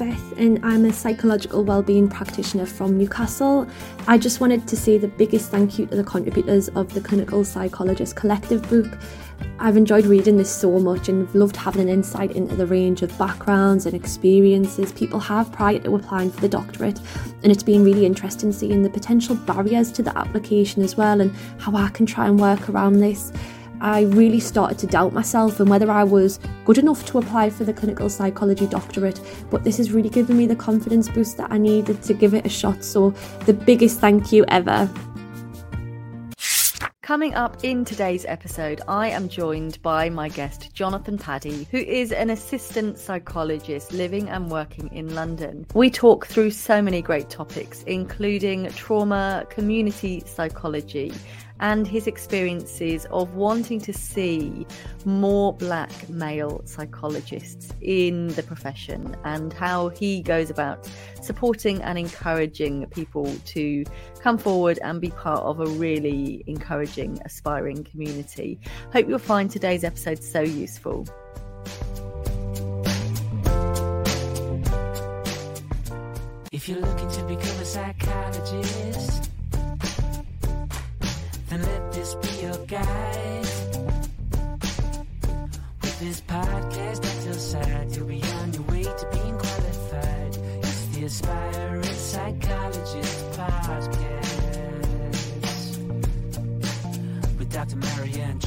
Beth, and I'm a psychological wellbeing practitioner from Newcastle. I just wanted to say the biggest thank you to the contributors of the Clinical Psychologist Collective book. I've enjoyed reading this so much and loved having an insight into the range of backgrounds and experiences people have prior to applying for the doctorate. And it's been really interesting seeing the potential barriers to the application as well and how I can try and work around this. I really started to doubt myself and whether I was good enough to apply for the clinical psychology doctorate. But this has really given me the confidence boost that I needed to give it a shot. So, the biggest thank you ever. Coming up in today's episode, I am joined by my guest, Jonathan Padi, who is an assistant psychologist living and working in London. We talk through so many great topics, including trauma, community psychology, and his experiences of wanting to see more black male psychologists in the profession and how he goes about supporting and encouraging people to come forward and be part of a really encouraging, aspiring community. Hope you'll find today's episode so useful. If you're looking to become a psychologist, this be your guide. With this podcast at your side, you'll be on your way to being qualified. It's the Aspiring Psychologist Podcast with Dr. Marianne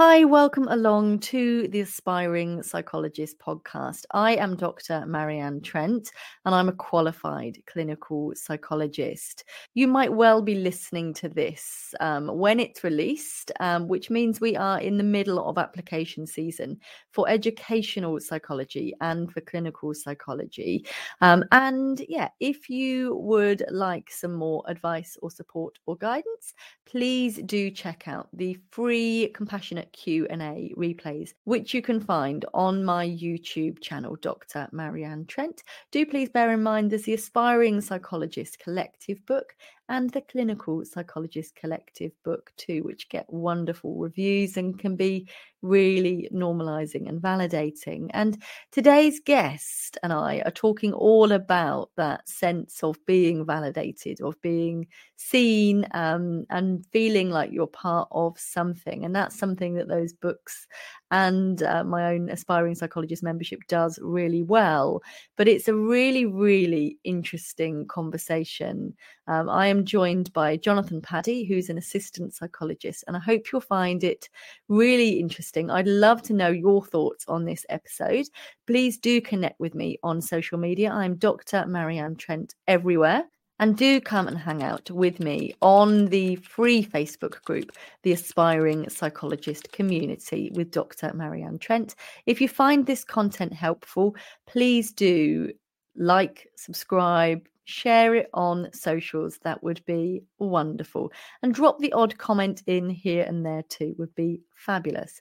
Hi, welcome along to the Aspiring Psychologist podcast. I am Dr. Marianne Trent and I'm a qualified clinical psychologist. You might well be listening to this um, when it's released, um, which means we are in the middle of application season for educational psychology and for clinical psychology. Um, and yeah, if you would like some more advice or support or guidance, please do check out the free Compassionate Q&A replays, which you can find on my YouTube channel, Dr. Marianne Trent. Do please bear in mind there's the Aspiring Psychologist Collective book and the Clinical Psychologist Collective book too, which get wonderful reviews and can be really normalizing and validating. And today's guest and I are talking all about that sense of being validated, of being seen, um, and feeling like you're part of something. And that's something that those books and uh, my own aspiring psychologist membership does really well. But it's a really, really interesting conversation. Um, I am joined by Jonathan Padi, who's an assistant psychologist, and I hope you'll find it really interesting. I'd love to know your thoughts on this episode. Please do connect with me on social media. I'm Dr. Marianne Trent everywhere. And do come and hang out with me on the free Facebook group, the Aspiring Psychologist Community with Dr. Marianne Trent. If you find this content helpful, please do like, subscribe, share it on socials. That would be wonderful. And drop the odd comment in here and there too, would be fabulous.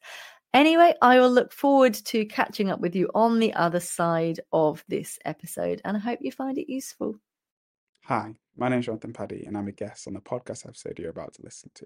Anyway, I will look forward to catching up with you on the other side of this episode, and I hope you find it useful. Hi, my name is Jonathan Padi, and I'm a guest on the podcast episode you're about to listen to.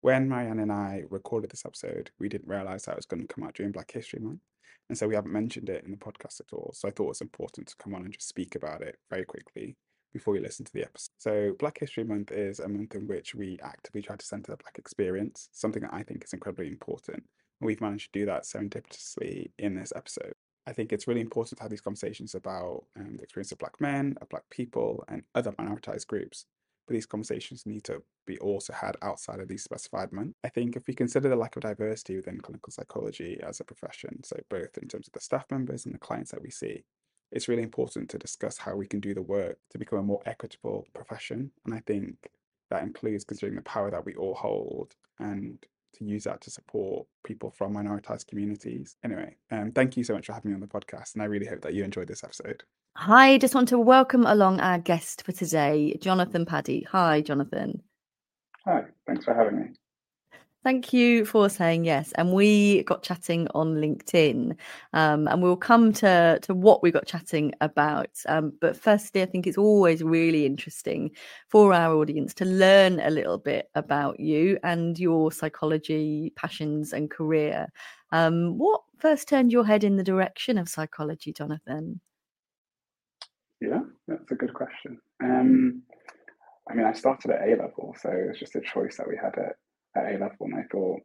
When Marianne and I recorded this episode, we didn't realize that it was going to come out during Black History Month, and so we haven't mentioned it in the podcast at all. So I thought it was important to come on and just speak about it very quickly before you listen to the episode. So, Black History Month is a month in which we actively try to center the Black experience, something that I think is incredibly important. And we've managed to do that serendipitously in this episode. I think it's really important to have these conversations about um, the experience of Black men, of Black people, and other minoritized groups. These conversations need to be also had outside of these specified months. I think if we consider the lack of diversity within clinical psychology as a profession, so both in terms of the staff members and the clients that we see, it's really important to discuss how we can do the work to become a more equitable profession. And I think that includes considering the power that we all hold and to use that to support people from minoritized communities. Anyway, um, thank you so much for having me on the podcast, and I really hope that you enjoyed this episode. Hi, just want to welcome along our guest for today, Jonathan Padi. Hi, Jonathan. Hi, thanks for having me. Thank you for saying yes. And we got chatting on LinkedIn, um, and we'll come to to what we got chatting about. Um, but firstly, I think it's always really interesting for our audience to learn a little bit about you and your psychology passions and career. Um, what first turned your head in the direction of psychology, Jonathan? Yeah, that's a good question. Um, I mean, I started at A level, so it was just a choice that we had at at A level, and I thought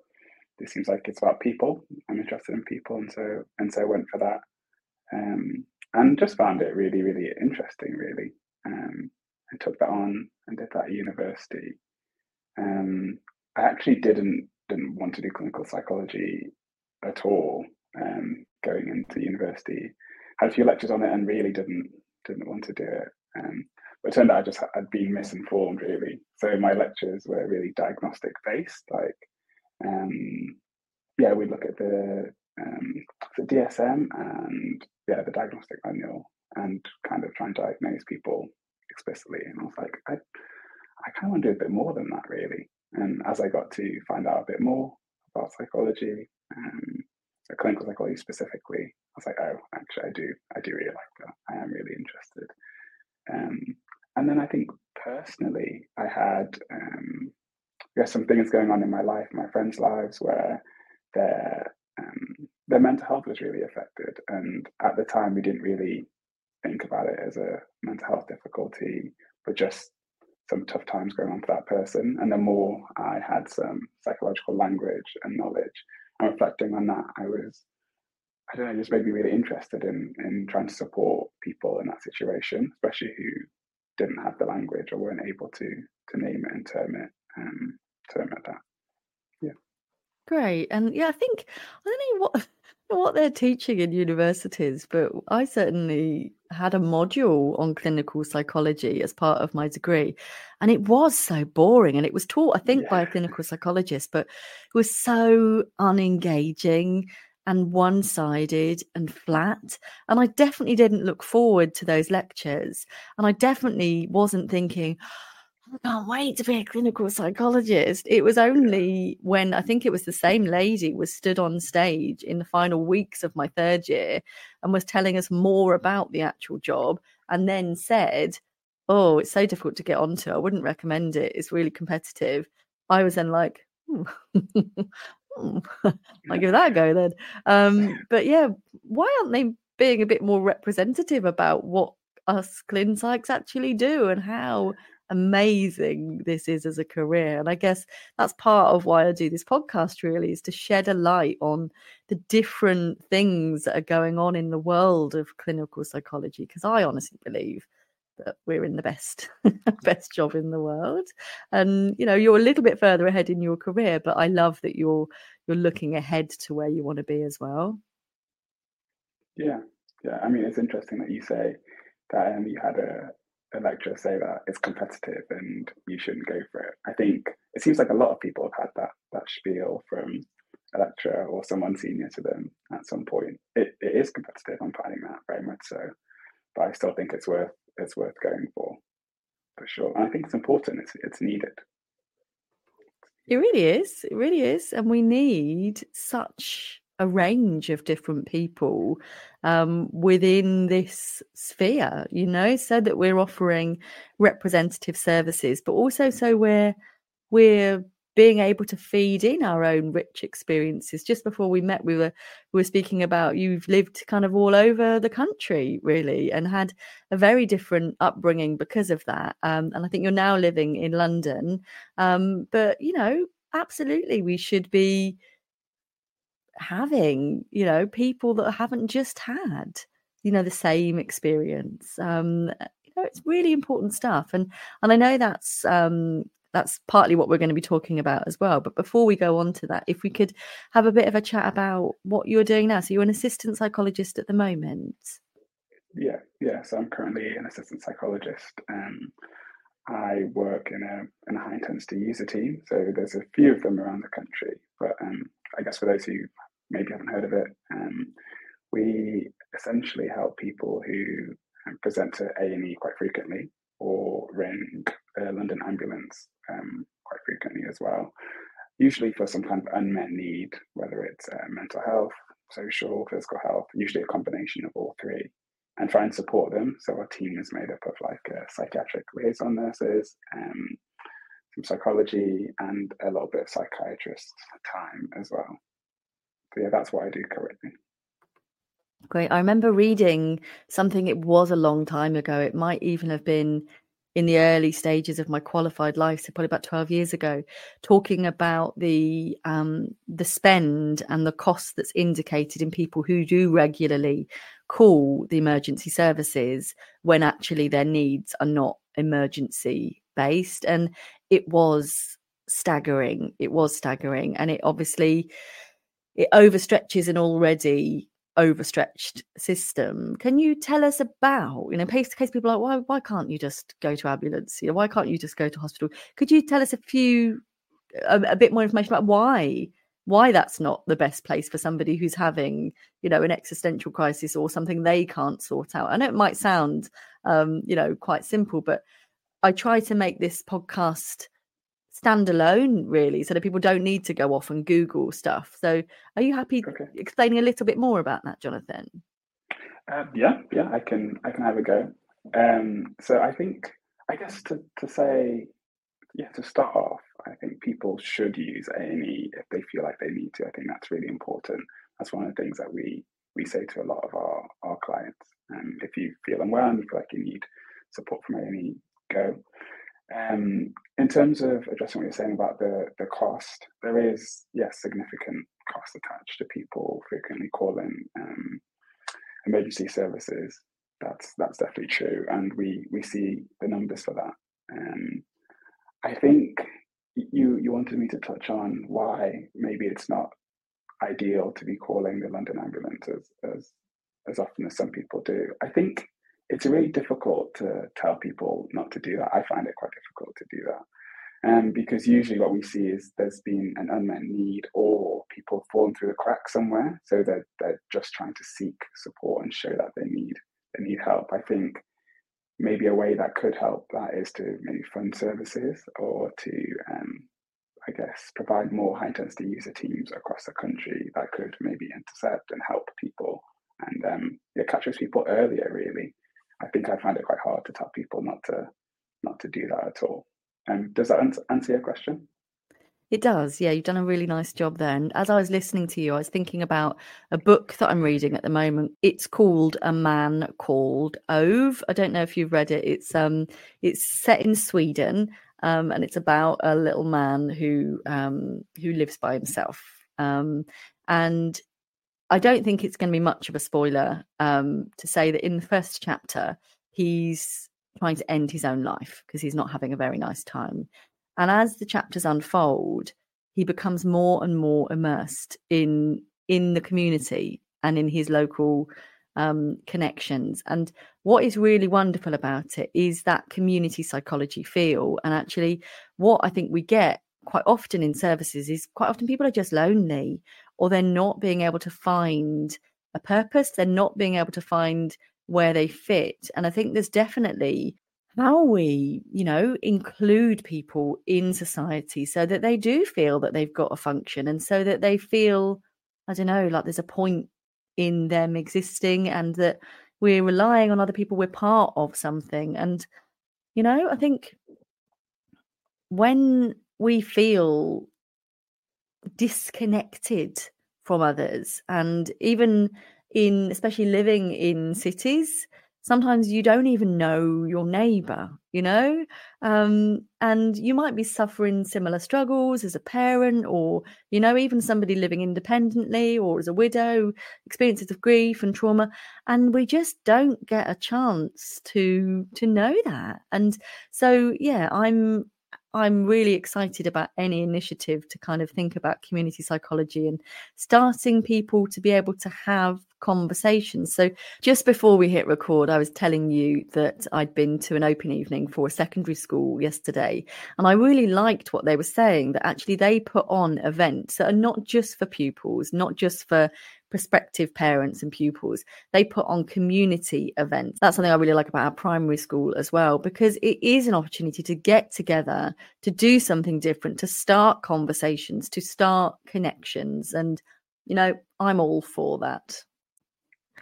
this seems like it's about people. I'm interested in people, and so and so I went for that, um, and just found it really, really interesting. Really, um, I took that on and did that at university. Um, I actually didn't didn't want to do clinical psychology at all um, going into university. Had a few lectures on it and really didn't didn't want to do it. Um, but turned out I just had been misinformed really. So my lectures were really diagnostic based, like um, yeah, we look at the um, the DSM and yeah, the diagnostic manual and kind of try and diagnose people explicitly. And I was like, I I kind of want to do a bit more than that really. And as I got to find out a bit more about psychology, um, clinical psychology specifically, I was like, oh, actually, I do, I do really like that. I am really interested. Um, and then I think personally, I had um, some things going on in my life, my friends' lives, where their um, their mental health was really affected, and at the time we didn't really think about it as a mental health difficulty, but just some tough times going on for that person. And the more I had some psychological language and knowledge, and reflecting on that, I was I don't know, just made me really interested in in trying to support people in that situation, especially who didn't have the language or weren't able to to name it and term it um, term it that. Yeah. Great. And yeah, I think I don't know what what they're teaching in universities, but I certainly had a module on clinical psychology as part of my degree. And it was so boring. And it was taught, I think, yeah. by a clinical psychologist, but it was so unengaging and one sided and flat. And I definitely didn't look forward to those lectures. And I definitely wasn't thinking, I can't wait to be a clinical psychologist. It was only when I think it was the same lady was stood on stage in the final weeks of my third year and was telling us more about the actual job and then said, Oh, it's so difficult to get onto. I wouldn't recommend it. It's really competitive. I was then like, hmm. I'll give that a go then. Um, but yeah, why aren't they being a bit more representative about what us clin actually do and how amazing this is as a career? And I guess that's part of why I do this podcast really is to shed a light on the different things that are going on in the world of clinical psychology. Because I honestly believe that we're in the best best job in the world. And you know you're a little bit further ahead in your career but i love that you're you're looking ahead to where you want to be as well. Yeah yeah i mean it's interesting that you say that um, you had a, a lecturer say that it's competitive and you shouldn't go for it. I think it seems like a lot of people have had that that spiel from a lecturer or someone senior to them at some point. It, it is competitive i'm finding that very much so but i still think it's worth it's worth going for, for sure. And I think it's important. It's it's needed. It really is. It really is, and we need such a range of different people um, within this sphere. You know, so that we're offering representative services, but also so we're we're being able to feed in our own rich experiences. Just before we met, we were we were speaking about you've lived kind of all over the country, really, and had a very different upbringing because of that. Um, and I think you're now living in London. Um, but you know, absolutely, we should be having you know people that haven't just had you know the same experience um you know it's really important stuff and and i know that's um that's partly what we're going to be talking about as well. But before we go on to that, if we could have a bit of a chat about what you're doing now. So you're an assistant psychologist at the moment. Yeah, yeah. So I'm currently an assistant psychologist. Um, I work in a in a high intensity user team. So there's a few of them around the country. But um, I guess for those who maybe haven't heard of it, um, we essentially help people who um, present to A and E quite frequently or ring the London ambulance um, quite frequently as well. usually for some kind of unmet need, whether it's uh, mental health, social, physical health, usually a combination of all three, and try and support them. So our team is made up of like uh, psychiatric liaison nurses, um, some psychology, and a little bit of psychiatrist time as well. So yeah, that's what I do currently. Great. I remember reading something, it was a long time ago. It might even have been in the early stages of my qualified life, so probably about 12 years ago, talking about the um, the spend and the cost that's indicated in people who do regularly call the emergency services when actually their needs are not emergency based. And it was staggering. It was staggering. And it obviously it overstretches an already overstretched system. Can you tell us about, you know, case to case people like, why why can't you just go to ambulance? You know, why can't you just go to hospital? Could you tell us a few a, a bit more information about why why that's not the best place for somebody who's having, you know, an existential crisis or something they can't sort out? I know it might sound um, you know, quite simple, but I try to make this podcast standalone really so that people don't need to go off and google stuff. So are you happy okay. explaining a little bit more about that jonathan? Um, yeah yeah i can i can have a go. Um, so i think i guess to, to say yeah to start off i think people should use a&e if they feel like they need to. I think that's really important. That's one of the things that we we say to a lot of our our clients. Um, if you feel unwell and you feel like you need support from a&e go um, in terms of addressing what you're saying about the, the cost, there is, yes, significant cost attached to people frequently calling um, emergency services. That's that's definitely true, and we we see the numbers for that. Um, I think you you wanted me to touch on why maybe it's not ideal to be calling the London ambulance as as, as often as some people do. I think it's really difficult to tell people not to do that. I find it quite difficult to do that. Um, because usually what we see is there's been an unmet need or people fallen through the cracks somewhere. So they're, they're just trying to seek support and show that they need they need help. I think maybe a way that could help that is to maybe fund services or to um, I guess provide more high intensity user teams across the country that could maybe intercept and help people and um, yeah, catch those people earlier really I think I find it quite hard to tell people not to not to do that at all. Um, does that answer your question? It does. Yeah, you've done a really nice job there. And as I was listening to you, I was thinking about a book that I'm reading at the moment. It's called A Man Called Ove. I don't know if you've read it. It's um it's set in Sweden um and it's about a little man who um who lives by himself. Um and I don't think it's going to be much of a spoiler um, to say that in the first chapter, he's trying to end his own life because he's not having a very nice time. And as the chapters unfold, he becomes more and more immersed in in the community and in his local um, connections. And what is really wonderful about it is that community psychology feel. And actually, what I think we get quite often in services is quite often people are just lonely or they're not being able to find a purpose, they're not being able to find where they fit. And I think there's definitely how we, you know, include people in society so that they do feel that they've got a function and so that they feel, I don't know, like there's a point in them existing and that we're relying on other people, we're part of something. And, you know, I think when we feel disconnected from others. And even in especially living in cities sometimes you don't even know your neighbor you know? Um, and you might be suffering similar struggles as a parent or you know even somebody living independently or as a widow experiences of grief and trauma. And we just don't get a chance to to know that. And so yeah i'm I'm really excited about any initiative to kind of think about community psychology and starting people to be able to have conversations. So, just before we hit record, I was telling you that I'd been to an open evening for a secondary school yesterday, and I really liked what they were saying that actually they put on events that are not just for pupils, not just for prospective parents and pupils, they put on community events. That's something I really like about our primary school as well, because it is an opportunity to get together, to do something different, to start conversations, to start connections. And, you know, I'm all for that.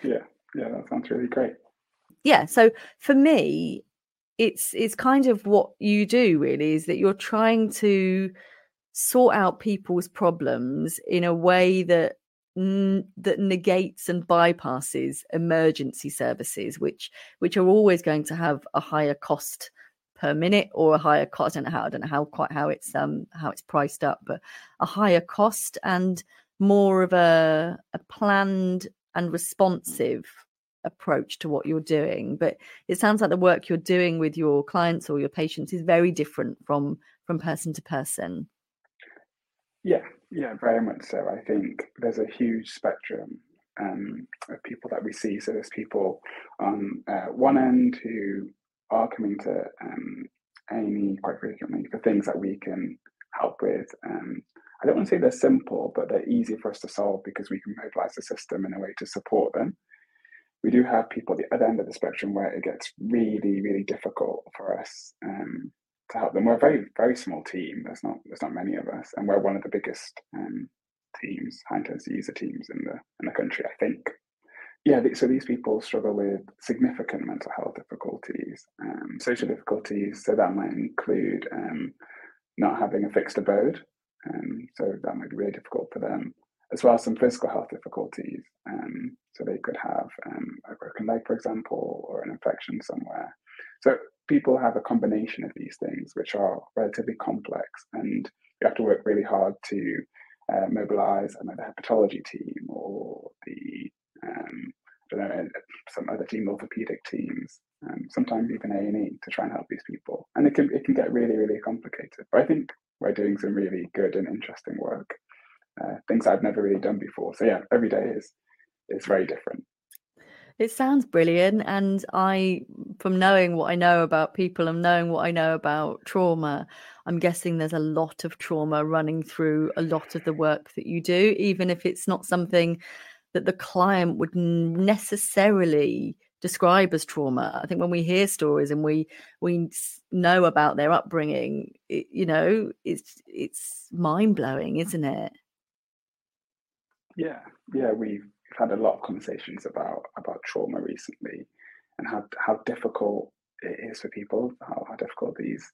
Yeah, yeah, that sounds really great. Yeah. So for me, it's it's kind of what you do really is that you're trying to sort out people's problems in a way that that negates and bypasses emergency services which which are always going to have a higher cost per minute or a higher cost I don't know how I don't know how quite how it's um how it's priced up but a higher cost and more of a a planned and responsive approach to what you're doing. But it sounds like the work you're doing with your clients or your patients is very different from from person to person. Yeah yeah very much so. I think there's a huge spectrum um, of people that we see. So there's people on uh, one end who are coming to um, a&e quite frequently for things that we can help with. Um, i don't want to say they're simple but they're easy for us to solve because we can mobilize the system in a way to support them. We do have people at the other end of the spectrum where it gets really, really difficult for us um, to help them. We're a very, very small team. There's not there's not many of us, and we're one of the biggest um, teams, high intensity user teams in the in the country. I think. Yeah, so these people struggle with significant mental health difficulties, um, social difficulties. So that might include um, not having a fixed abode. Um, so that might be really difficult for them as well as some physical health difficulties. Um, so they could have um, a broken leg, for example, or an infection somewhere. So people have a combination of these things, which are relatively complex, and you have to work really hard to uh, mobilize another hepatology team or the um, I don't know some other team, orthopedic teams, um, sometimes even A and E to try and help these people, and it can it can get really really complicated. But I think we're doing some really good and interesting work uh, things I've never really done before. So yeah, every day is is very different. It sounds brilliant, and I, from knowing what I know about people and knowing what I know about trauma, I'm guessing there's a lot of trauma running through a lot of the work that you do, even if it's not something that the client would necessarily describe as trauma. I think when we hear stories and we we know about their upbringing, it, you know, it's it's mind blowing, isn't it? Yeah, yeah, we've had a lot of conversations about about trauma recently, and how how difficult it is for people, how, how difficult these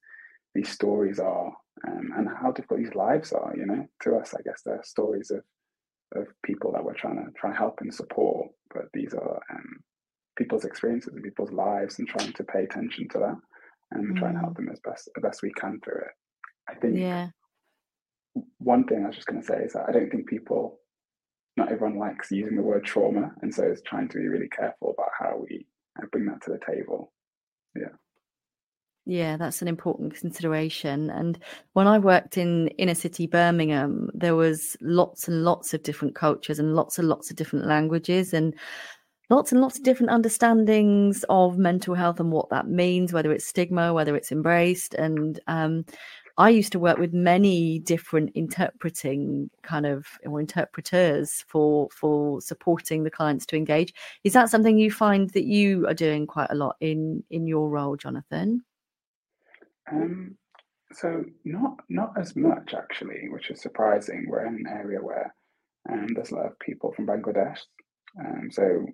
these stories are, um, and how difficult these lives are. You know, to us, I guess they're stories of of people that we're trying to try and help and support, but these are um, people's experiences and people's lives, and trying to pay attention to that and mm. try and help mm. them as best as best we can through it. I think. Yeah. One thing I was just going to say is that I don't think people not everyone likes using the word trauma, and so it's trying to be really careful about how we uh, bring that to the table. Yeah. Yeah, that's an important consideration. And when I worked in inner city Birmingham, there was lots and lots of different cultures and lots and lots of different languages and lots and lots of different understandings of mental health and what that means, whether it's stigma, whether it's embraced. And um, I used to work with many different interpreting kind of or interpreters for for supporting the clients to engage. Is that something you find that you are doing quite a lot in in your role, Jonathan? Um, so not not as much actually, which is surprising. We're in an area where um, there's a lot of people from Bangladesh, um, so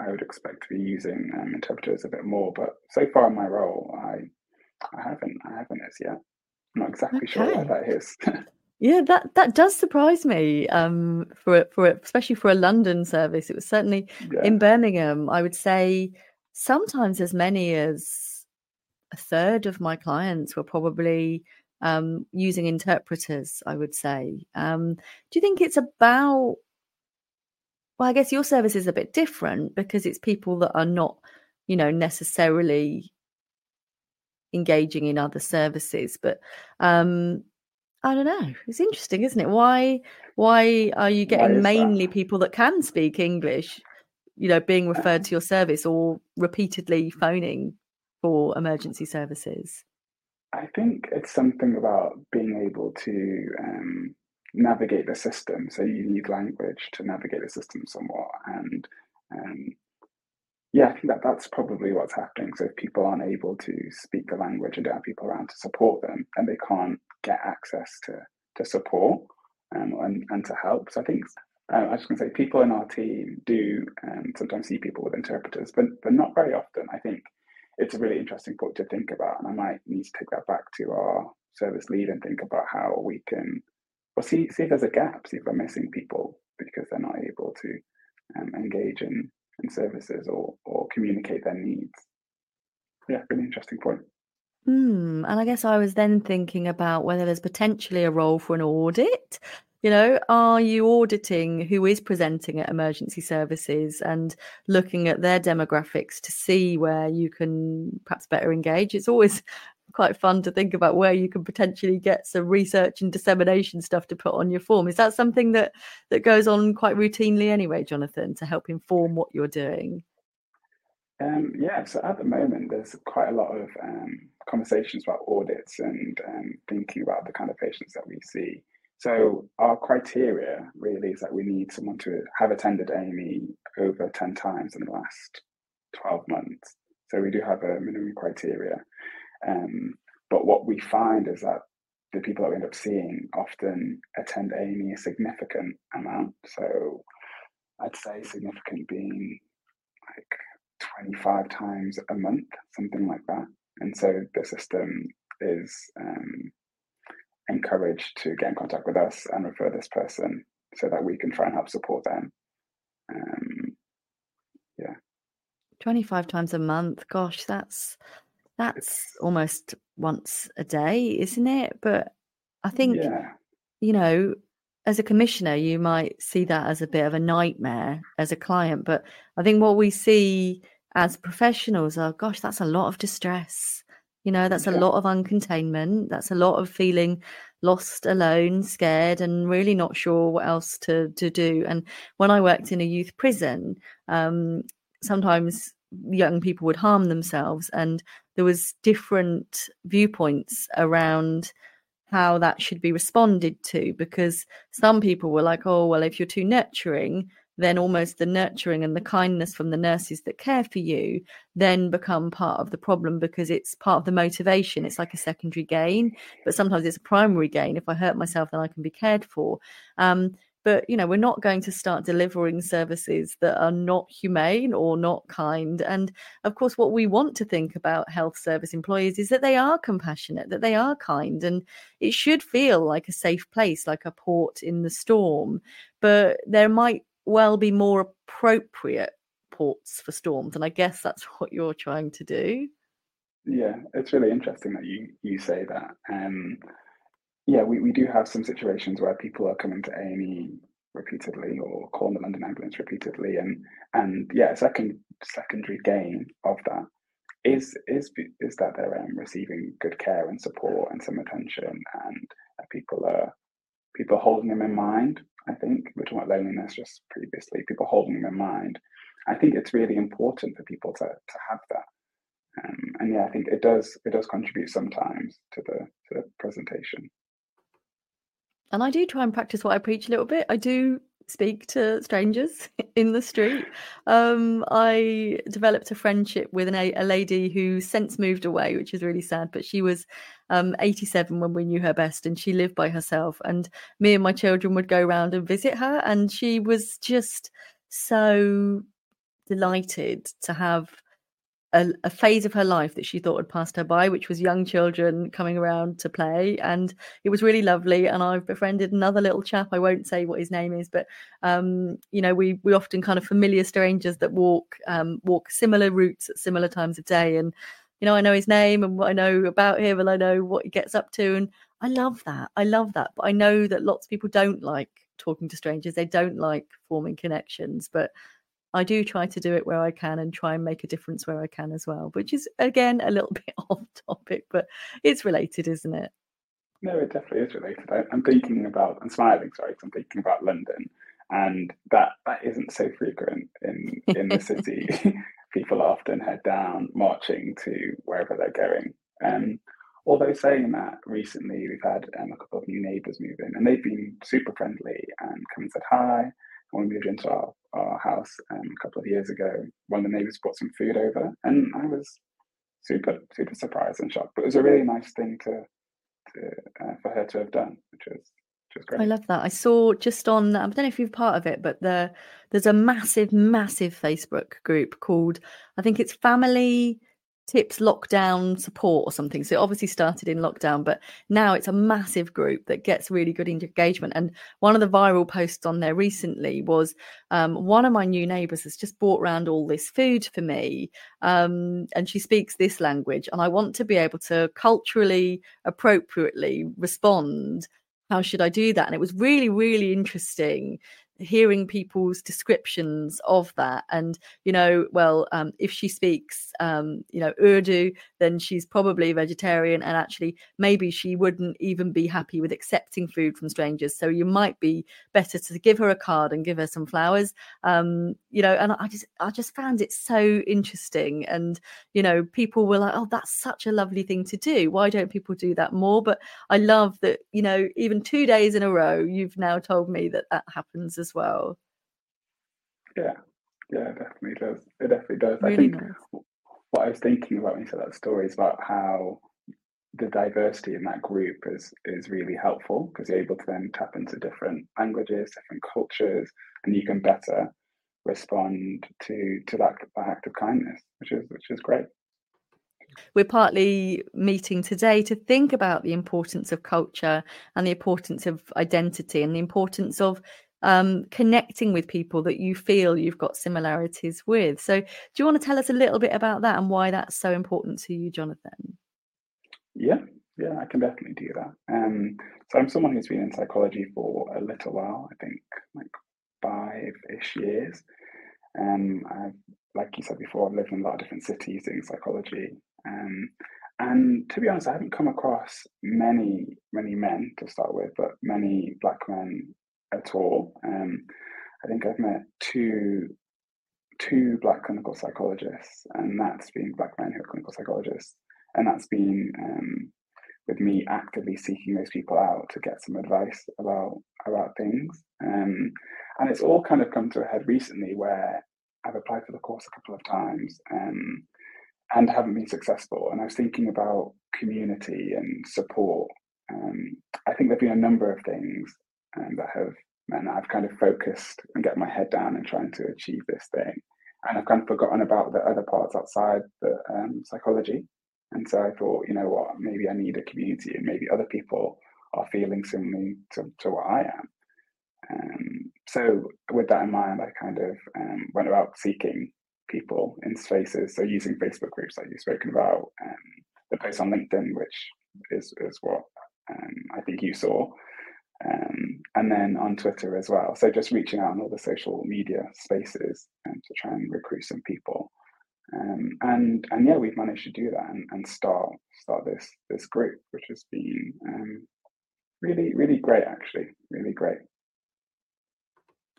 I would expect to be using um, interpreters a bit more. But so far in my role, I I haven't I haven't as yet. I'm not exactly okay. sure why that is. yeah, that that does surprise me. Um, for for especially for a London service, it was certainly yeah. in Birmingham. I would say sometimes as many as a third of my clients were probably um, using interpreters. I would say. Um, do you think it's about? Well, I guess your service is a bit different because it's people that are not, you know, necessarily engaging in other services. But um, I don't know. It's interesting, isn't it? Why why are you getting mainly that? people that can speak English, you know, being referred to your service or repeatedly phoning for emergency services? I think it's something about being able to um, navigate the system. So you need language to navigate the system somewhat. And um, yeah, I think that that's probably what's happening. So if people aren't able to speak the language and don't have people around to support them, and they can't get access to to support um, and and to help. So I think uh, I was just going to say people in our team do um, sometimes see people with interpreters, but but not very often. I think it's a really interesting point to think about, and I might need to take that back to our service lead and think about how we can well see see if there's a gap, see if we're missing people because they're not able to um, engage in in services or or communicate their needs. Yeah, really interesting point. Hmm. And I guess I was then thinking about whether there's potentially a role for an audit. You know, are you auditing who is presenting at emergency services and looking at their demographics to see where you can perhaps better engage? It's always quite fun to think about where you can potentially get some research and dissemination stuff to put on your form. Is that something that that goes on quite routinely anyway, Jonathan, to help inform what you're doing? Um, yeah, so at the moment, there's quite a lot of um, conversations about audits and um, thinking about the kind of patients that we see. So our criteria really is that we need someone to have attended A&E over 10 times in the last 12 months. So we do have a minimum criteria. Um, but what we find is that the people that we end up seeing often attend A&E a significant amount. So I'd say significant being like 25 times a month, something like that. And so the system is um, encouraged to get in contact with us and refer this person so that we can try and help support them. Um, yeah. 25 times a month. Gosh, that's that's almost once a day, isn't it? But I think, yeah. you know, as a commissioner, you might see that as a bit of a nightmare as a client. But I think what we see as professionals are, gosh, that's a lot of distress. You know, that's yeah. a lot of uncontainment. That's a lot of feeling lost, alone, scared, and really not sure what else to, to do. And when I worked in a youth prison, um, sometimes young people would harm themselves and there was different viewpoints around how that should be responded to because some people were like oh well if you're too nurturing then almost the nurturing and the kindness from the nurses that care for you then become part of the problem because it's part of the motivation. It's like a secondary gain but sometimes it's a primary gain. If i hurt myself then i can be cared for. Um, but you know we're not going to start delivering services that are not humane or not kind. And of course what we want to think about health service employees is that they are compassionate that they are kind and it should feel like a safe place like a port in the storm. But there might well be more appropriate ports for storms and i guess that's what you're trying to do. Yeah it's really interesting that you you say that. Um yeah, we, we do have some situations where people are coming to A&E repeatedly or calling the London ambulance repeatedly and and yeah, second secondary gain of that is is is that they're um, receiving good care and support and some attention and people are people holding them in mind. I think we talked about loneliness just previously. People holding them in mind. I think it's really important for people to to have that. Um, and yeah, I think it does it does contribute sometimes to the to the presentation and I do try and practice what I preach a little bit. I do speak to strangers in the street. Um, I developed a friendship with an, a lady who since moved away, which is really sad. But she was um, 87 when we knew her best, and she lived by herself. And me and my children would go around and visit her, and she was just so delighted to have a, a, phase of her life that she thought had passed her by, which was young children coming around to play. And it was really lovely. And I've befriended another little chap. I won't say what his name is, but um, you know, we we often kind of familiar strangers that walk um, walk similar routes at similar times of day. And you know, I know his name and what I know about him, and I know what he gets up to. And I love that. I love that. But I know that lots of people don't like talking to strangers. They don't like forming connections. But I do try to do it where I can and try and make a difference where I can as well, which is again a little bit off topic, but it's related, isn't it? No, it definitely is related. I, am thinking about, I'm smiling, sorry, because I'm thinking about London, and that that isn't so frequent in in the city. People often head down marching to wherever they're going. Um, although saying that recently we've had um, a couple of new neighbours move in and they've been super friendly and come and said hi. When we moved into our, our house um, a couple of years ago, one of the neighbours brought some food over and I was super, super surprised and shocked. But it was a really nice thing to, to uh, for her to have done, which was which was great. I love that. I saw just on I don't know if you're part of it, but the there's a massive, massive Facebook group called I think it's Family tips lockdown support or something. So it obviously started in lockdown, but now it's a massive group that gets really good engagement. And one of the viral posts on there recently was um, one of my new neighbours has just brought around all this food for me, um, and she speaks this language, and I want to be able to culturally appropriately respond. How should I do that? And it was really, really interesting hearing people's descriptions of that. And you know well um, if she speaks um, you know urdu then she's probably vegetarian and actually maybe she wouldn't even be happy with accepting food from strangers. So you might be better to give her a card and give her some flowers. Um, you know and i just i just found it so interesting. And you know people were like oh that's such a lovely thing to do. Why don't people do that more? But i love that you know even two days in a row you've now told me that that happens as well. Yeah, yeah, it definitely does. It definitely does. Really I think nice. what I was thinking about when you said that story is about how the diversity in that group is is really helpful because you're able to then tap into different languages, different cultures, and you can better respond to to that, that act of kindness, which is which is great. We're partly meeting today to think about the importance of culture and the importance of identity and the importance of um, connecting with people that you feel you've got similarities with. So, do you want to tell us a little bit about that and why that's so important to you, Jonathan? Yeah, yeah, I can definitely do that. Um, so, I'm someone who's been in psychology for a little while, I think like five ish years. Um, I've, like you said before, I've lived in a lot of different cities doing psychology. Um, and to be honest, I haven't come across many, many men to start with, but many black men at all. Um, I think I've met two two black clinical psychologists, and that's been black men who are clinical psychologists, and that's been um, with me actively seeking those people out to get some advice about about things. Um, and it's all kind of come to a head recently where I've applied for the course a couple of times um, and haven't been successful. And I was thinking about community and support. Um, I think there've been a number of things um, that have meant I've kind of focused and get my head down and trying to achieve this thing. And I've kind of forgotten about the other parts outside the um, psychology. And so I thought, you know what, maybe I need a community and maybe other people are feeling similarly to, to what I am. Um, so with that in mind, I kind of um, went about seeking people in spaces. So using Facebook groups like you've spoken about, um, the post on LinkedIn, which is, is what um, I think you saw, um, and then on Twitter as well. So just reaching out on all the social media spaces um, to try and recruit some people. Um, and and yeah, we've managed to do that and, and start start this this group, which has been um, really really great actually, really great.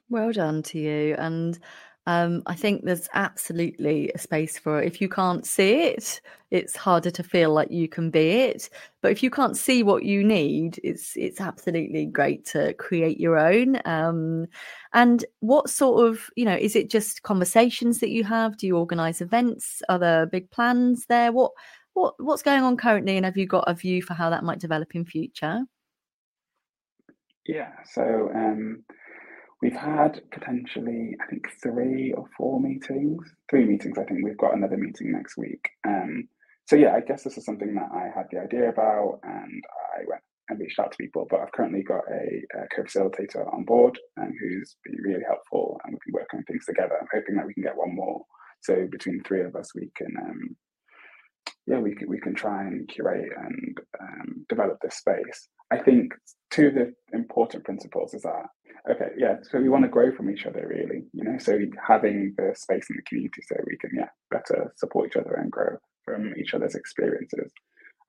Well done to you, and um, I think there's absolutely a space for it. If you can't see it, it's harder to feel like you can be it. But if you can't see what you need, it's it's absolutely great to create your own. Um, and what sort of, you know, is it just conversations that you have? Do you organise events? Are there big plans there? What what what's going on currently, and have you got a view for how that might develop in future? Yeah. So. Um We've had potentially, I think, three or four meetings. Three meetings. I think we've got another meeting next week. Um, so yeah, I guess this is something that I had the idea about, and I went and reached out to people. But I've currently got a, a co-facilitator on board, um, who's been really helpful, and we can work on things together. I'm hoping that we can get one more. So between three of us, we can, um, yeah, we can we can try and curate and um, develop this space. I think two of the important principles is that okay, yeah. So we want to grow from each other, really. You know, so having the space in the community so we can, yeah, better support each other and grow from each other's experiences.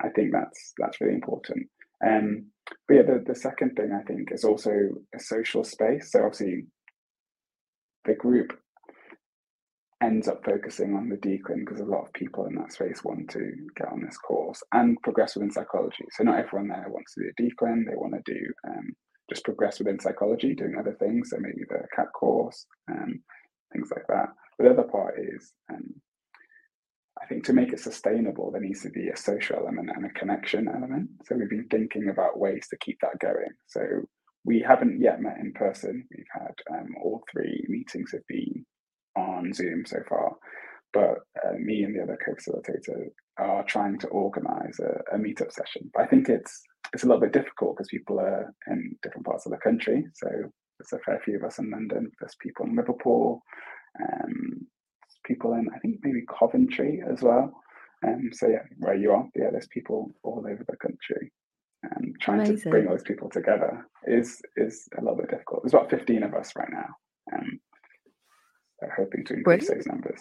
I think that's that's really important. Um, but yeah, the, the second thing I think is also a social space. So obviously, the group ends up focusing on the DCLIN because a lot of people in that space want to get on this course and progress within psychology. So not everyone there wants to do a DCLIN; they want to do um, just progress within psychology, doing other things. So maybe the CAT course and um, things like that. But the other part is, um, I think to make it sustainable, there needs to be a social element and a connection element. So we've been thinking about ways to keep that going. So we haven't yet met in person. We've had um, all three meetings have been on Zoom so far, but uh, me and the other co-facilitator are trying to organise a, a meetup session. But I think it's it's a little bit difficult because people are in different parts of the country. So there's a fair few of us in London. There's people in Liverpool, um, people in I think maybe Coventry as well. Um, so yeah, where you are, yeah, there's people all over the country. And um, trying Amazing. to bring those people together is is a little bit difficult. There's about 15 of us right now. Um, hoping to increase Brilliant. those numbers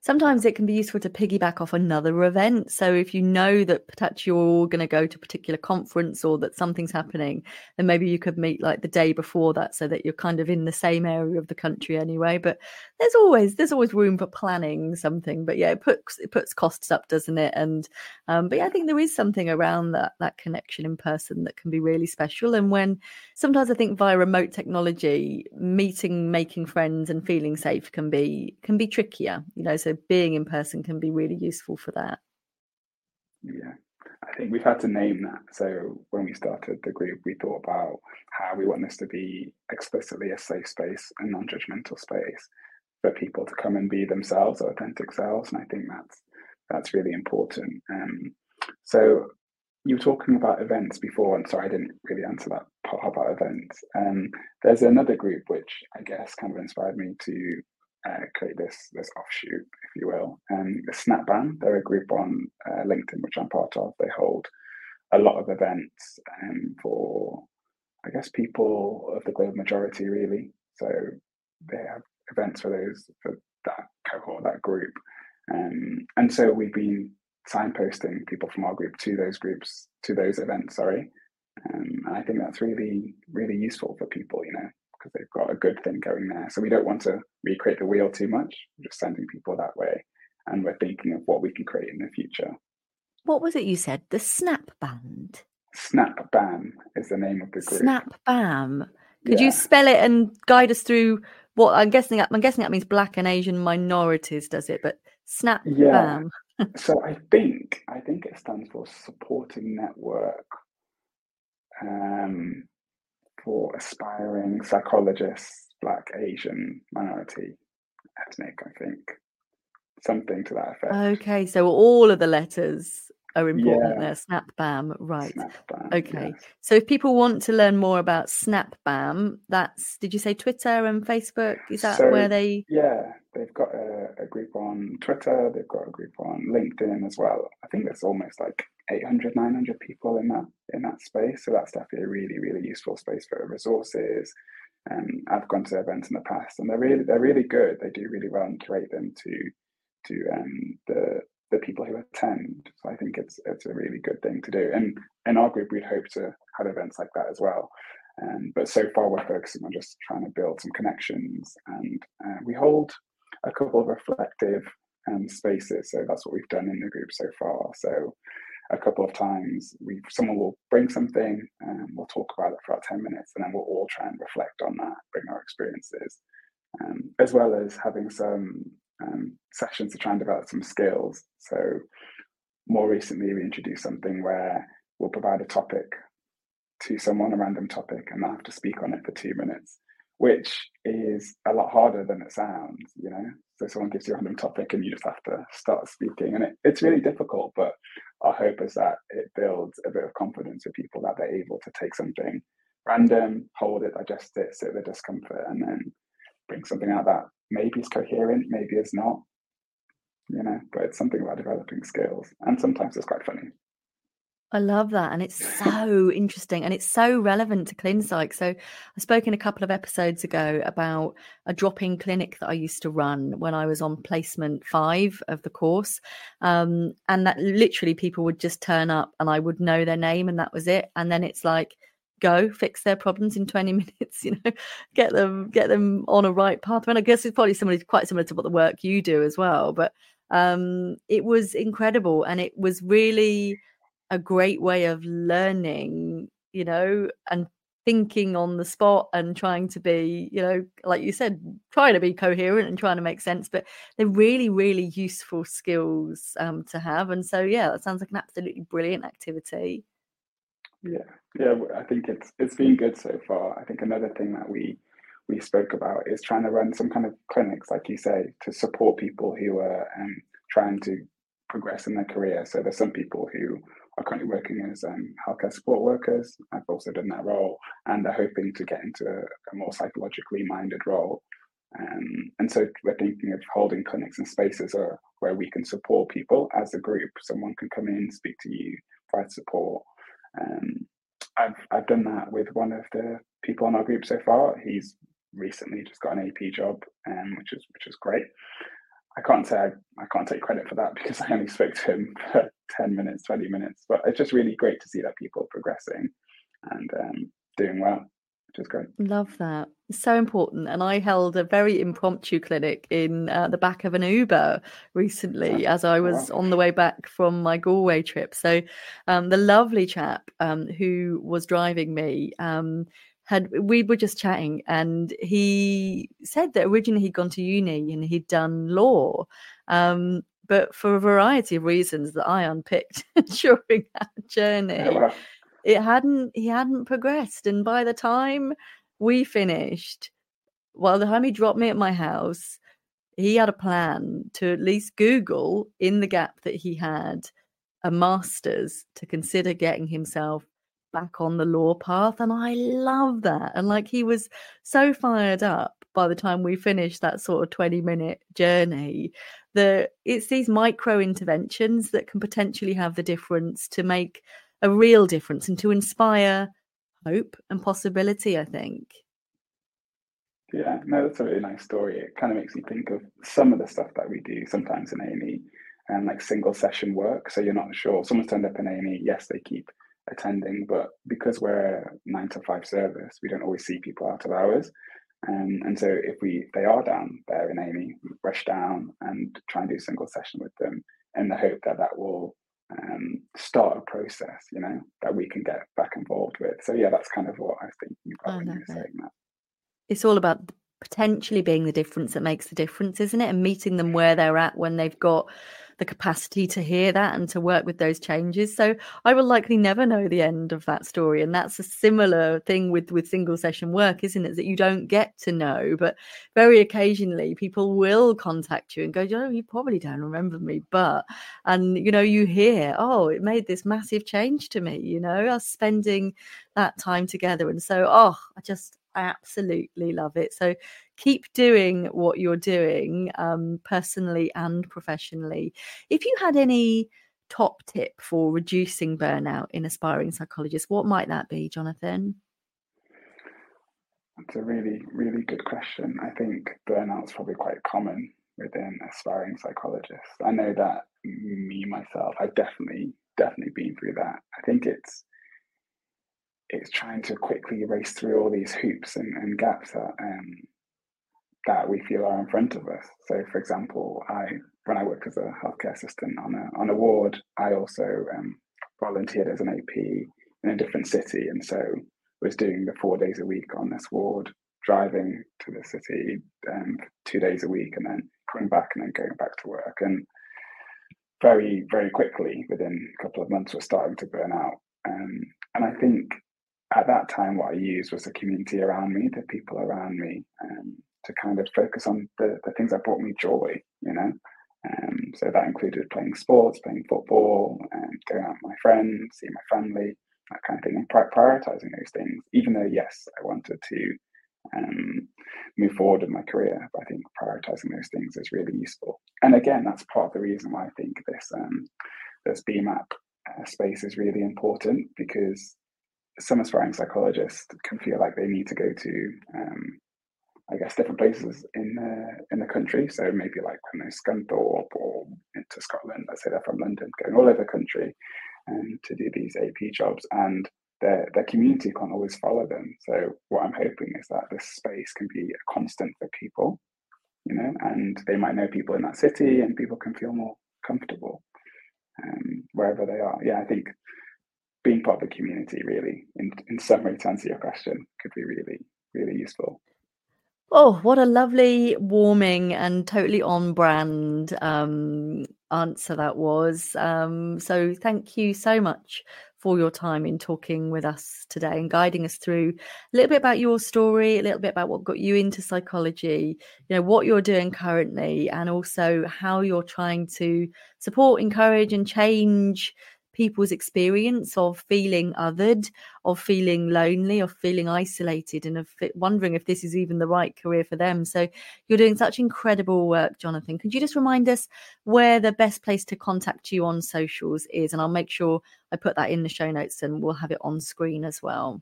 sometimes it can be useful to piggyback off another event. So if you know that perhaps you're going to go to a particular conference or that something's happening, then maybe you could meet like the day before that so that you're kind of in the same area of the country anyway. But there's always there's always room for planning something. But yeah, it puts it puts costs up, doesn't it? And um, but yeah, I think there is something around that that connection in person that can be really special. And when sometimes I think via remote technology, meeting, making friends, and feeling safe can be can be trickier. You know, so being in person can be really useful for that. Yeah, I think we've had to name that. So when we started the group, we thought about how we want this to be explicitly a safe space, a non-judgmental space for people to come and be themselves, authentic selves, and I think that's that's really important. Um, so you were talking about events before, and sorry, I didn't really answer that part about events. Um, there's another group which I guess kind of inspired me to uh, create this this offshoot, if you will. Um, the Snapban, they're a group on uh, LinkedIn, which I'm part of. They hold a lot of events um, for, I guess, people of the global majority, really. So they have events for those for that cohort, that group, um, and so we've been signposting people from our group to those groups, to those events. Sorry, um, and I think that's really, really useful for people. You know, because they've got a good thing going there. So we don't want to recreate the wheel too much. We're just sending people that way. And we're thinking of what we can create in the future. What was it you said? The Snap Band? Snap Bam is the name of the group. Snap Bam. Could yeah. you spell it and guide us through what I'm guessing? I'm guessing that means Black and Asian minorities, does it? But Snap yeah. Bam. so I think I think it stands for Supporting Network. Um, for aspiring psychologists, black, Asian, minority, ethnic, I think. Something to that effect. Okay, so all of the letters are important yeah. there. Snap Bam, right. Snap Bam, okay. Yes. So if people want to learn more about Snap Bam, that's did you say Twitter and Facebook? Is that so, where they Yeah, they've got a, a, group on Twitter, they've got a group on LinkedIn as well. I think there's almost like 800, 900 people in that in that space. So that's definitely a really, really useful space for resources. Um, I've gone to events in the past, and they're really they're really good. They do really well and curate them to to um, the the people who attend. So I think it's it's a really good thing to do. And in our group, we'd hope to have events like that as well. Um, but so far, we're focusing on just trying to build some connections, and uh, we hold a couple of reflective um, spaces. So that's what we've done in the group so far. So a couple of times. We someone will bring something and we'll talk about it for about 10 minutes and then we'll all try and reflect on that, bring our experiences, um, as well as having some um, sessions to try and develop some skills. So more recently we introduced something where we'll provide a topic to someone, a random topic, and they'll have to speak on it for two minutes, which is a lot harder than it sounds, you know. So someone gives you a random topic and you just have to start speaking. And it, it's really difficult, but our hope is that it builds a bit of confidence with people that they're able to take something random, hold it, digest it, sit with discomfort, and then bring something out that maybe is coherent, maybe it's not. You know, but it's something about developing skills. And sometimes it's quite funny. I love that. And it's so interesting and it's so relevant to ClinPsych. So I spoke in a couple of episodes ago about a drop in clinic that I used to run when I was on placement five of the course. Um, and that literally people would just turn up and I would know their name and that was it. And then it's like, go fix their problems in 20 minutes you know get them get them on a right path and i guess it's probably similar quite similar to what the work you do as well but um it was incredible and it was really a great way of learning you know and thinking on the spot and trying to be, you know, like you said, trying to be coherent and trying to make sense. But they're really, really useful skills um, to have. And so, yeah, that sounds like an absolutely brilliant activity. Yeah, yeah, I think it's it's been good so far. I think another thing that we we spoke about is trying to run some kind of clinics, like you say, to support people who are um, trying to progress in their career. So there's some people who are currently working as um, healthcare support workers. I've also done that role, and they're hoping to get into a, more psychologically minded role. Um, and so we're thinking of holding clinics and spaces or, where we can support people as a group. Someone can come in, speak to you, provide support. Um, I've I've done that with one of the people in our group so far. He's recently just got an AP job, um, which is which is great. I can't say I, I, can't take credit for that because I only spoke to him 10 minutes, 20 minutes. But it's just really great to see that people progressing and um, doing well, which is great. Love that. It's so important. And I held a very impromptu clinic in uh, the back of an Uber recently as I was on the way back from my Galway trip. So um, the lovely chap um, who was driving me um, had we were just chatting and he said that originally he'd gone to uni and he'd done law um, but for a variety of reasons that i unpicked during that journey oh, it hadn't he hadn't progressed and by the time we finished well the time he dropped me at my house he had a plan to at least google in the gap that he had a master's to consider getting himself back on the law path. And I love that. And like he was so fired up by the time we finish that sort of 20 minute journey that it's these micro interventions that can potentially have the difference to make a real difference and to inspire hope and possibility, I think. Yeah, no, that's a really nice story. It kind of makes me think of some of the stuff that we do sometimes in A&E and like single session work. So you're not sure. Someone's turned up in A&E, yes, they keep attending, but because we're a nine to five service, we don't always see people out of hours. Um, and so if we they are down there in A&E, rush down and try and do a single session with them in the hope that that will um, start a process, you know, that we can get back involved with. So yeah, that's kind of what I was thinking about when you were saying that. It's all about potentially being the difference that makes the difference, isn't it? And meeting them where they're at when they've got the capacity to hear that and to work with those changes. So I will likely never know the end of that story. And that's a similar thing with, with single session work, isn't it? That you don't get to know, but very occasionally people will contact you and go, oh, you probably don't remember me, but, and you know, you hear, oh, it made this massive change to me, you know, us spending that time together. And so, oh, I just, I absolutely love it. So keep doing what you're doing um, personally and professionally. If you had any top tip for reducing burnout in aspiring psychologists, what might that be, Jonathan? That's a really, really good question. I think burnout's probably quite common within aspiring psychologists. I know that me myself, I've definitely, definitely been through that. I think it's it's trying to quickly race through all these hoops and, and gaps that um, that we feel are in front of us. So, for example, I when I work as a healthcare assistant on a on a ward, I also um, volunteered as an AP in a different city, and so was doing the four days a week on this ward, driving to the city um, two days a week, and then coming back and then going back to work. And very very quickly, within a couple of months, we're starting to burn out. Um, and I think at that time, what I used was the community around me, the people around me, kind of focus on the, the things that brought me joy, you know. Um, so that included playing sports, playing football, and going out with my friends, seeing my family, that kind of thing, and prioritizing those things. Even though, yes, I wanted to um, move forward in my career, but I think prioritizing those things is really useful. And again, that's part of the reason why I think this um, this BMAP uh, space is really important because some aspiring psychologists can feel like they need to go to um, I guess different places in the in the country. So maybe like when they Scunthorpe or into Scotland, let's say they're from London, going all over the country um, to do these AP jobs. And their their community can't always follow them. So what I'm hoping is that this space can be a constant for people, you know, and they might know people in that city, and people can feel more comfortable um, wherever they are. Yeah, I think being part of the community really, in in summary, to answer your question, could be really really useful. Oh, what a lovely, warming, and totally on brand um, answer that was. Um, so, thank you so much for your time in talking with us today and guiding us through a little bit about your story, a little bit about what got you into psychology, you know, what you're doing currently, and also how you're trying to support, encourage, and change people's experience of feeling othered, of feeling lonely, of feeling isolated, and of wondering if this is even the right career for them. So you're doing such incredible work, Jonathan. Could you just remind us where the best place to contact you on socials is? And I'll make sure I put that in the show notes and we'll have it on screen as well.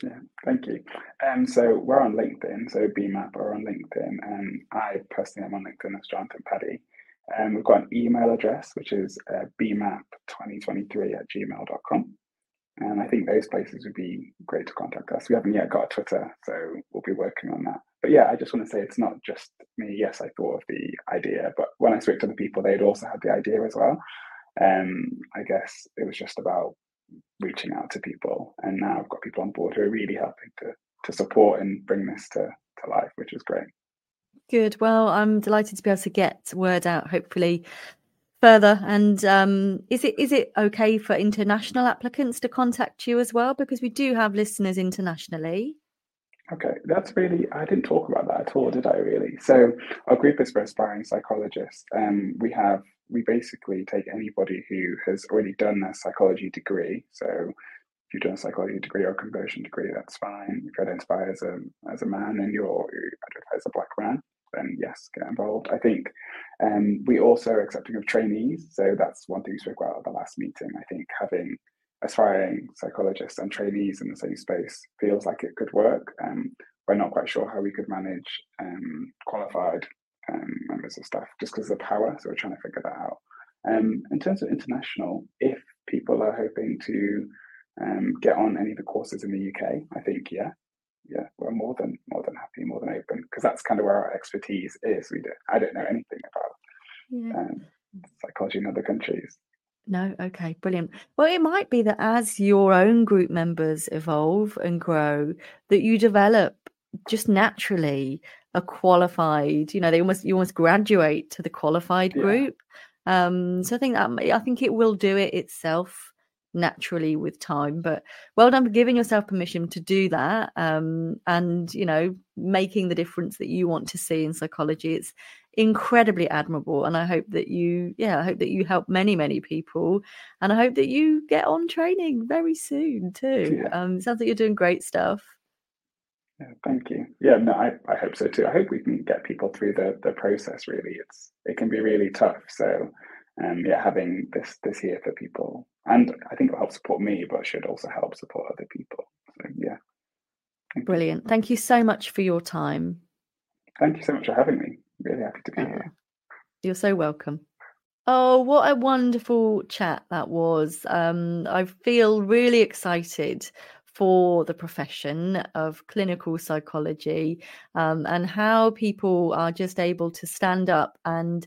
Yeah, thank you. Um, so we're on LinkedIn, so BMAP are on LinkedIn, and I personally am on LinkedIn as Jonathan Padi. Um, we've got an email address, which is uh, bmap2023 at gmail.com. And I think those places would be great to contact us. We haven't yet got a Twitter, so we'll be working on that. But yeah, I just want to say it's not just me. Yes, I thought of the idea, but when I spoke to the people, they'd also had the idea as well. Um, I guess it was just about reaching out to people, and now I've got people on board who are really helping to to support and bring this to to life, which is great. Good. Well, I'm delighted to be able to get word out, hopefully further. And um, is it is it okay for international applicants to contact you as well? Because we do have listeners internationally. Okay, that's really I didn't talk about that at all, did I? Really? So our group is for aspiring psychologists. Um, we have we basically take anybody who has already done a psychology degree. So if you've done a psychology degree or a conversion degree, that's fine. If you identify as a as a man and you're you identify as a black man, then yes, get involved. I think um, we also are accepting of trainees. So that's one thing we spoke about at the last meeting. I think having aspiring psychologists and trainees in the same space feels like it could work. Um, we're not quite sure how we could manage um, qualified um, members of staff just because of the power. So we're trying to figure that out. Um, in terms of international, if people are hoping to um, get on any of the courses in the UK, I think yeah, yeah, we're more than more than happy, more than open, because that's kind of where our expertise is. We don't, I don't know anything about yeah. um, psychology in other countries. No, okay, brilliant. Well, it might be that as your own group members evolve and grow, that you develop just naturally a qualified. You know, they almost you almost graduate to the qualified yeah. group. Um, so I think that I think it will do it itself naturally with time but well done for giving yourself permission to do that um, and you know making the difference that you want to see in psychology it's incredibly admirable and i hope that you yeah i hope that you help many many people and i hope that you get on training very soon too yeah. um sounds like you're doing great stuff yeah, thank you. Yeah, no, I, I hope so too. I hope we can get people through the the process. Really, it's it can be really tough. So, um, yeah, having this this here for people and I think it'll help support me, but should also help support other people. So yeah. Thank Brilliant. You. Thank you so much for your time. Thank you so much for having me. Really happy to be here. You're so welcome. Oh, what a wonderful chat that was. Um, I feel really excited for the profession of clinical psychology um, and how people are just able to stand up and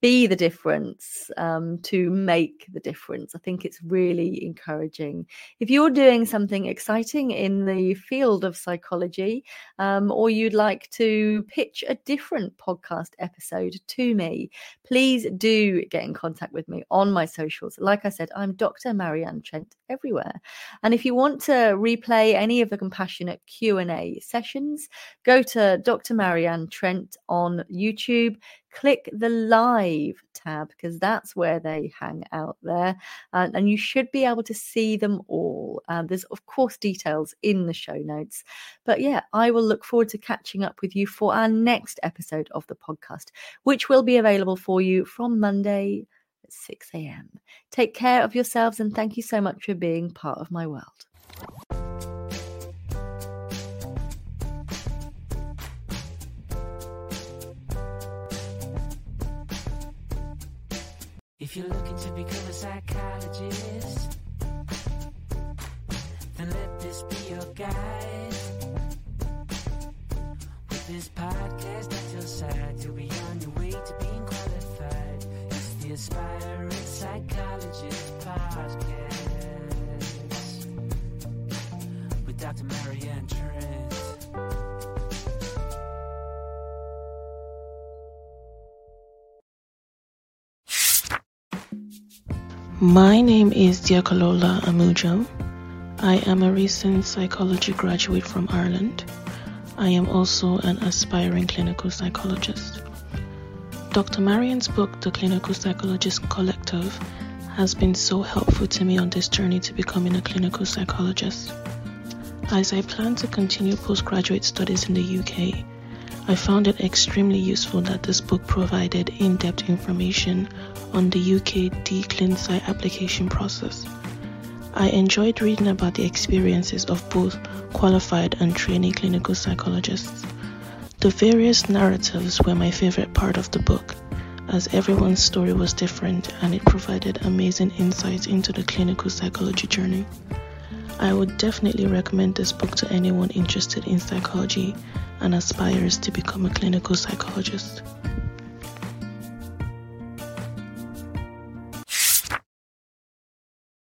be the difference, um, to make the difference. I think it's really encouraging. If you're doing something exciting in the field of psychology, um, or you'd like to pitch a different podcast episode to me, please do get in contact with me on my socials. Like I said, I'm Dr. Marianne Trent everywhere. And if you want to replay any of the compassionate Q&A sessions, go to Dr. Marianne Trent on YouTube click the live tab because that's where they hang out there. Uh, and you should be able to see them all. Um, there's, of course, details in the show notes. But yeah, I will look forward to catching up with you for our next episode of the podcast, which will be available for you from Monday at 6 a.m. Take care of yourselves and thank you so much for being part of my world. You're looking to become a psychologist, then let this be your guide. With this podcast at your side, you'll be on your way to being qualified. It's the Aspiring Psychologist Podcast with Dr. Marianne My name is Diakolola Amujo. I am a recent psychology graduate from Ireland. I am also an aspiring clinical psychologist. Dr. Marianne's book, The Clinical Psychologist Collective, has been so helpful to me on this journey to becoming a clinical psychologist. As I plan to continue postgraduate studies in the UK, I found it extremely useful that this book provided in depth information on the UK DClinPsy application process. I enjoyed reading about the experiences of both qualified and trainee clinical psychologists. The various narratives were my favorite part of the book, as everyone's story was different and it provided amazing insights into the clinical psychology journey. I would definitely recommend this book to anyone interested in psychology and aspires to become a clinical psychologist.